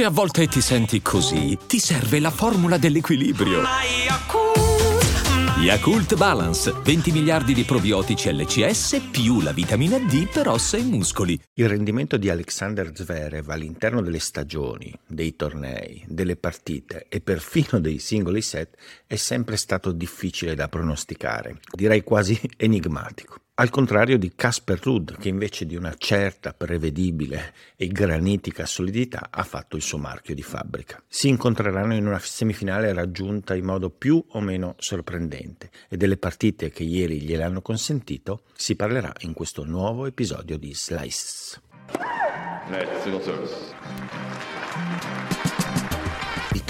Se a volte ti senti così, ti serve la formula dell'equilibrio. Yakult Balance, 20 miliardi di probiotici LCS più la vitamina D per ossa e muscoli. Il rendimento di Alexander Zverev all'interno delle stagioni, dei tornei, delle partite e perfino dei singoli set è sempre stato difficile da pronosticare, direi quasi enigmatico. Al contrario di Casper Rudd, che invece di una certa, prevedibile e granitica solidità ha fatto il suo marchio di fabbrica. Si incontreranno in una semifinale raggiunta in modo più o meno sorprendente e delle partite che ieri gliel'hanno consentito si parlerà in questo nuovo episodio di Slice.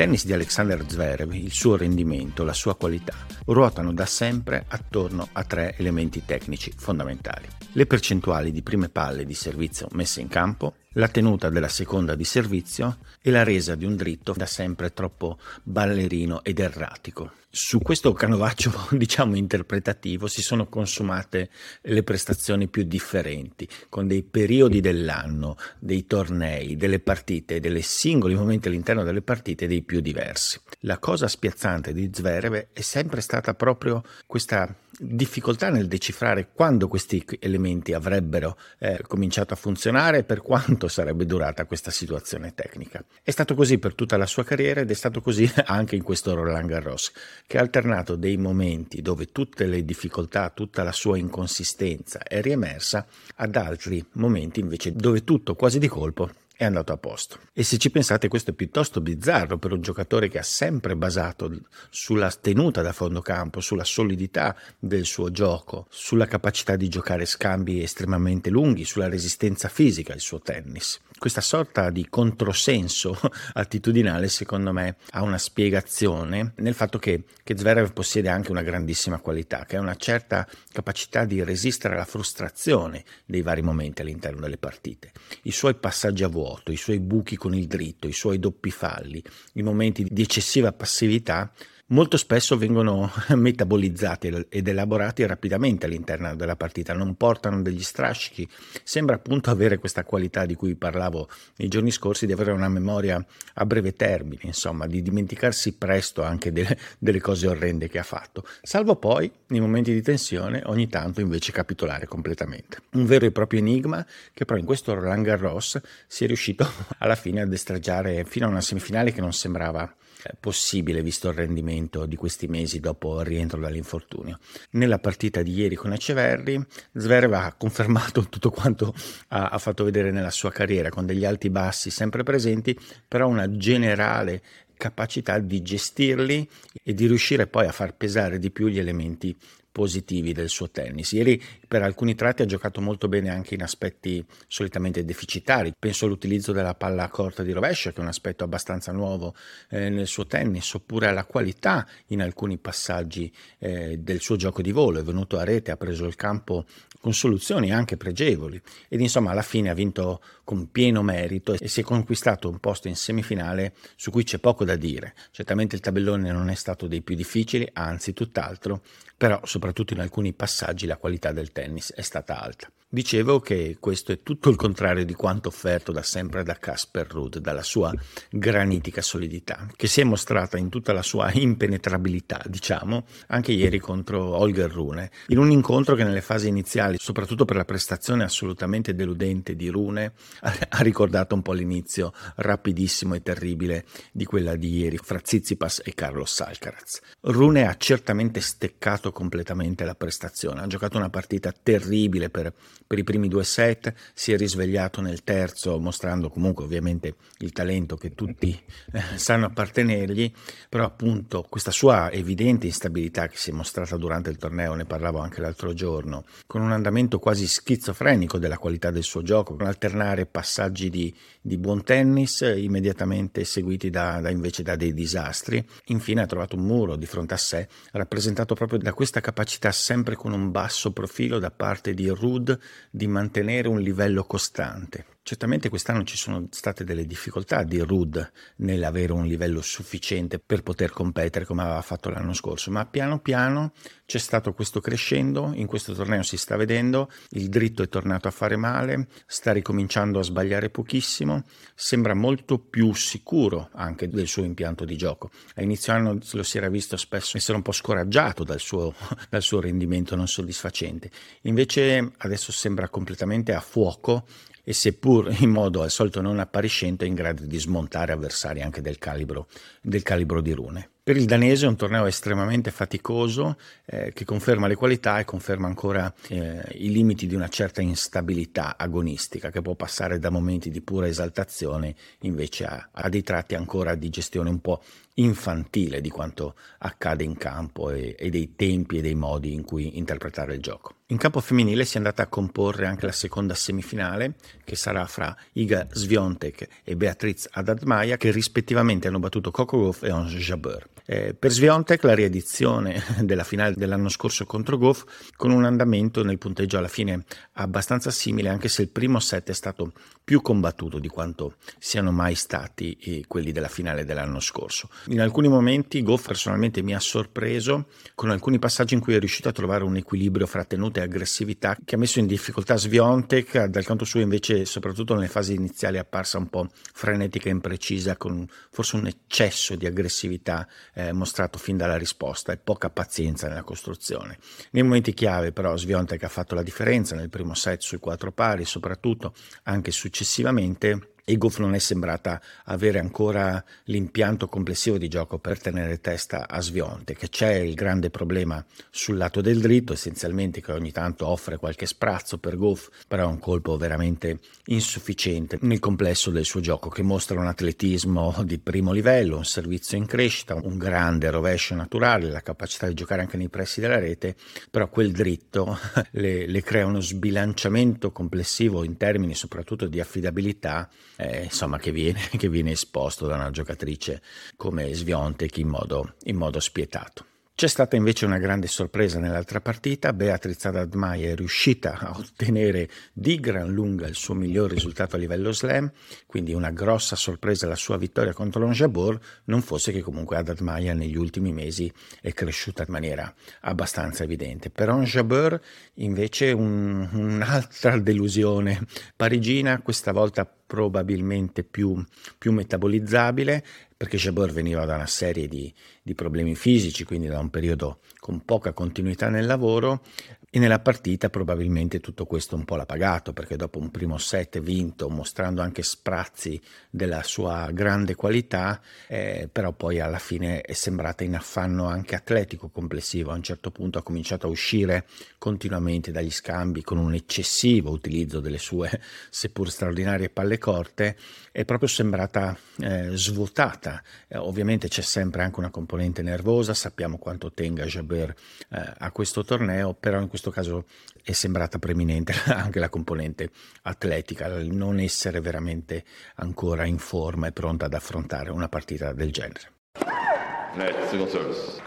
Tennis di Alexander Zverev, il suo rendimento, la sua qualità, ruotano da sempre attorno a tre elementi tecnici fondamentali. Le percentuali di prime palle di servizio messe in campo, la tenuta della seconda di servizio e la resa di un dritto da sempre troppo ballerino ed erratico. Su questo canovaccio, diciamo, interpretativo si sono consumate le prestazioni più differenti, con dei periodi dell'anno, dei tornei, delle partite, dei singoli momenti all'interno delle partite dei più diversi. La cosa spiazzante di Zverev è sempre stata proprio questa difficoltà nel decifrare quando questi elementi avrebbero eh, cominciato a funzionare per quanto sarebbe durata questa situazione tecnica. È stato così per tutta la sua carriera ed è stato così anche in questo Roland Garros, che ha alternato dei momenti dove tutte le difficoltà, tutta la sua inconsistenza è riemersa, ad altri momenti invece dove tutto quasi di colpo è andato a posto. E se ci pensate questo è piuttosto bizzarro per un giocatore che ha sempre basato sulla tenuta da fondo campo, sulla solidità del suo gioco, sulla capacità di giocare scambi estremamente lunghi, sulla resistenza fisica il suo tennis. Questa sorta di controsenso attitudinale secondo me ha una spiegazione nel fatto che, che Zverev possiede anche una grandissima qualità, che ha una certa capacità di resistere alla frustrazione dei vari momenti all'interno delle partite. I suoi passaggi a vuoto, i suoi buchi con il dritto, i suoi doppi falli, i momenti di eccessiva passività molto spesso vengono metabolizzati ed elaborati rapidamente all'interno della partita, non portano degli strascichi. Sembra appunto avere questa qualità di cui parlavo nei giorni scorsi, di avere una memoria a breve termine, insomma, di dimenticarsi presto anche delle, delle cose orrende che ha fatto, salvo poi, nei momenti di tensione, ogni tanto invece capitolare completamente. Un vero e proprio enigma che però in questo Roland Garros si è riuscito alla fine a destreggiare fino a una semifinale che non sembrava possibile visto il rendimento di questi mesi dopo il rientro dall'infortunio. Nella partita di ieri con Eceverri, Zverev ha confermato tutto quanto ha, ha fatto vedere nella sua carriera, con degli alti bassi sempre presenti, però una generale capacità di gestirli e di riuscire poi a far pesare di più gli elementi positivi del suo tennis. Ieri per alcuni tratti ha giocato molto bene anche in aspetti solitamente deficitari. Penso all'utilizzo della palla corta di rovescio, che è un aspetto abbastanza nuovo eh, nel suo tennis, oppure alla qualità in alcuni passaggi eh, del suo gioco di volo. È venuto a rete, ha preso il campo con soluzioni anche pregevoli ed insomma alla fine ha vinto con pieno merito e si è conquistato un posto in semifinale su cui c'è poco da dire. Certamente il tabellone non è stato dei più difficili, anzi tutt'altro, però soprattutto in alcuni passaggi la qualità del tennis è stata alta. Dicevo che questo è tutto il contrario di quanto offerto da sempre da Casper Ruud, dalla sua granitica solidità, che si è mostrata in tutta la sua impenetrabilità, diciamo, anche ieri contro Holger Rune, in un incontro che nelle fasi iniziali, soprattutto per la prestazione assolutamente deludente di Rune, ha ricordato un po' l'inizio rapidissimo e terribile di quella di ieri fra Tsitsipas e Carlos Alcaraz. Rune ha certamente steccato completamente la prestazione, ha giocato una partita terribile per per i primi due set, si è risvegliato nel terzo mostrando comunque ovviamente il talento che tutti eh, sanno appartenergli, però appunto questa sua evidente instabilità che si è mostrata durante il torneo, ne parlavo anche l'altro giorno, con un andamento quasi schizofrenico della qualità del suo gioco, con alternare passaggi di, di buon tennis immediatamente seguiti da, da invece da dei disastri, infine ha trovato un muro di fronte a sé, rappresentato proprio da questa capacità sempre con un basso profilo da parte di Rudd di mantenere un livello costante. Certamente quest'anno ci sono state delle difficoltà di Rud nell'avere un livello sufficiente per poter competere come aveva fatto l'anno scorso, ma piano piano c'è stato questo crescendo, in questo torneo si sta vedendo, il dritto è tornato a fare male, sta ricominciando a sbagliare pochissimo, sembra molto più sicuro anche del suo impianto di gioco. A inizio anno lo si era visto spesso essere un po' scoraggiato dal suo, dal suo rendimento non soddisfacente, invece adesso sembra completamente a fuoco e seppur in modo al solito non appariscente è in grado di smontare avversari anche del calibro, del calibro di Rune. Per il danese è un torneo estremamente faticoso eh, che conferma le qualità e conferma ancora eh, i limiti di una certa instabilità agonistica che può passare da momenti di pura esaltazione invece a, a dei tratti ancora di gestione un po' infantile di quanto accade in campo e, e dei tempi e dei modi in cui interpretare il gioco. In campo femminile si è andata a comporre anche la seconda semifinale, che sarà fra Iga Sviontek e Beatriz Adadmaia, che rispettivamente hanno battuto Coco Gauff e Ange Jabeur. Eh, per Sviontek la riedizione della finale dell'anno scorso contro Gauff, con un andamento nel punteggio alla fine abbastanza simile, anche se il primo set è stato più combattuto di quanto siano mai stati eh, quelli della finale dell'anno scorso. In alcuni momenti Gauff personalmente mi ha sorpreso con alcuni passaggi in cui è riuscito a trovare un equilibrio fra tenuta e aggressività che ha messo in difficoltà Sviontek, dal canto suo invece soprattutto nelle fasi iniziali è apparsa un po' frenetica e imprecisa con forse un eccesso di aggressività eh, mostrato fin dalla risposta e poca pazienza nella costruzione. Nei momenti chiave però Sviontek ha fatto la differenza nel primo set sui quattro pari soprattutto anche successivamente e Goff non è sembrata avere ancora l'impianto complessivo di gioco per tenere testa a Svionte, che c'è il grande problema sul lato del dritto, essenzialmente che ogni tanto offre qualche sprazzo per Goff, però è un colpo veramente insufficiente nel complesso del suo gioco, che mostra un atletismo di primo livello, un servizio in crescita, un grande rovescio naturale, la capacità di giocare anche nei pressi della rete, però quel dritto le, le crea uno sbilanciamento complessivo in termini soprattutto di affidabilità eh, insomma, che viene, che viene, esposto da una giocatrice come Sviontek in modo, in modo spietato. C'è stata invece una grande sorpresa nell'altra partita, Beatriz Adadmai è riuscita a ottenere di gran lunga il suo miglior risultato a livello slam, quindi una grossa sorpresa la sua vittoria contro Lonjabor, non fosse che comunque Adadmaya negli ultimi mesi è cresciuta in maniera abbastanza evidente. Per Lonjabor invece un, un'altra delusione parigina, questa volta probabilmente più, più metabolizzabile, perché Jabor veniva da una serie di, di, problemi fisici, quindi da un periodo con poca continuità nel lavoro e nella partita probabilmente tutto questo un po' l'ha pagato, perché dopo un primo set vinto, mostrando anche sprazzi della sua grande qualità, eh, però poi alla fine è sembrata in affanno anche atletico complessivo. A un certo punto ha cominciato a uscire continuamente dagli scambi con un eccessivo utilizzo delle sue seppur straordinarie palle corte, è proprio sembrata eh, svuotata. Eh, ovviamente c'è sempre anche una componente nervosa, sappiamo quanto tenga Jabeur eh, a questo torneo, però in questo questo caso è sembrata preminente anche la componente atletica, il non essere veramente ancora in forma e pronta ad affrontare una partita del genere. Net, single service.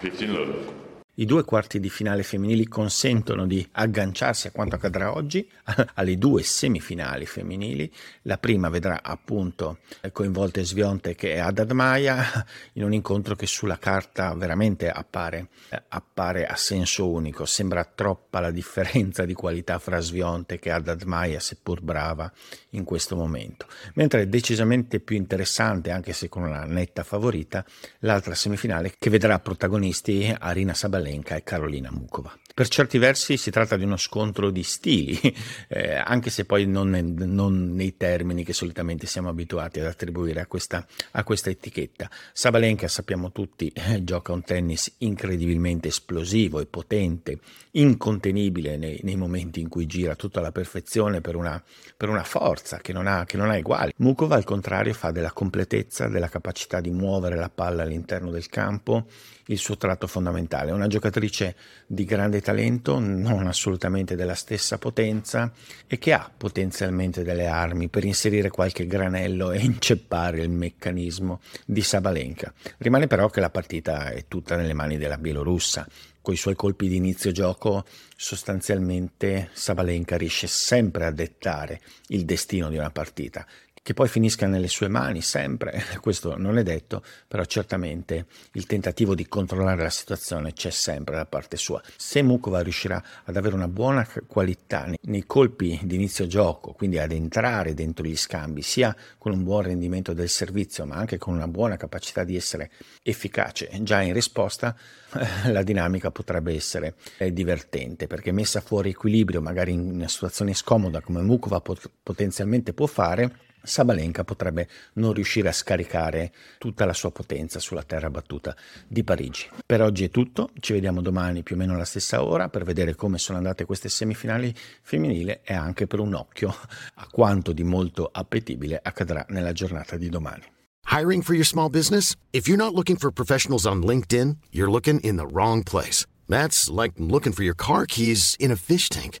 15 love. I due quarti di finale femminili consentono di agganciarsi a quanto accadrà oggi alle due semifinali femminili. La prima vedrà appunto coinvolte Sviontek e Adadmaia in un incontro che sulla carta veramente appare, appare a senso unico. Sembra troppa la differenza di qualità fra Sviontek e Adadmaia, seppur brava in questo momento. Mentre è decisamente più interessante, anche se con una netta favorita, l'altra semifinale che vedrà protagonisti Arina Sabalè Sabalenka e Carolina Mukova. Per certi versi si tratta di uno scontro di stili, eh, anche se poi non, ne, non, nei termini che solitamente siamo abituati ad attribuire a questa, a questa etichetta. Sabalenka, sappiamo tutti, eh, gioca un tennis incredibilmente esplosivo e potente, incontenibile nei, nei, momenti in cui gira tutto alla perfezione per una, per una forza che non, ha, che non ha uguali. Mukova, al contrario, fa della completezza, della capacità di muovere la palla all'interno del campo il suo tratto fondamentale. Una giocatrice di grande talento, non assolutamente della stessa potenza e che ha potenzialmente delle armi per inserire qualche granello e inceppare il meccanismo di Sabalenka. Rimane però che la partita è tutta nelle mani della bielorussa con i suoi colpi di inizio gioco sostanzialmente Sabalenka riesce sempre a dettare il destino di una partita che poi finisca nelle sue mani sempre, questo non è detto, però certamente il tentativo di controllare la situazione c'è sempre da parte sua. Se Mukova riuscirà ad avere una buona qualità nei colpi di inizio gioco, quindi ad entrare dentro gli scambi, sia con un buon rendimento del servizio, ma anche con una buona capacità di essere efficace già in risposta, la dinamica potrebbe essere eh, divertente, perché messa fuori equilibrio, magari in una situazione scomoda come Mukova pot- potenzialmente può fare, Sabalenka potrebbe non riuscire a scaricare tutta la sua potenza sulla terra battuta di Parigi. Per oggi è tutto, ci vediamo domani più o meno alla stessa ora per vedere come sono andate queste semifinali femminili e anche per un occhio a quanto di molto appetibile accadrà nella giornata di domani. Hiring for your small business? If you're not looking for professionals on LinkedIn, you're looking in the wrong place. That's like looking for your car keys in a fish tank.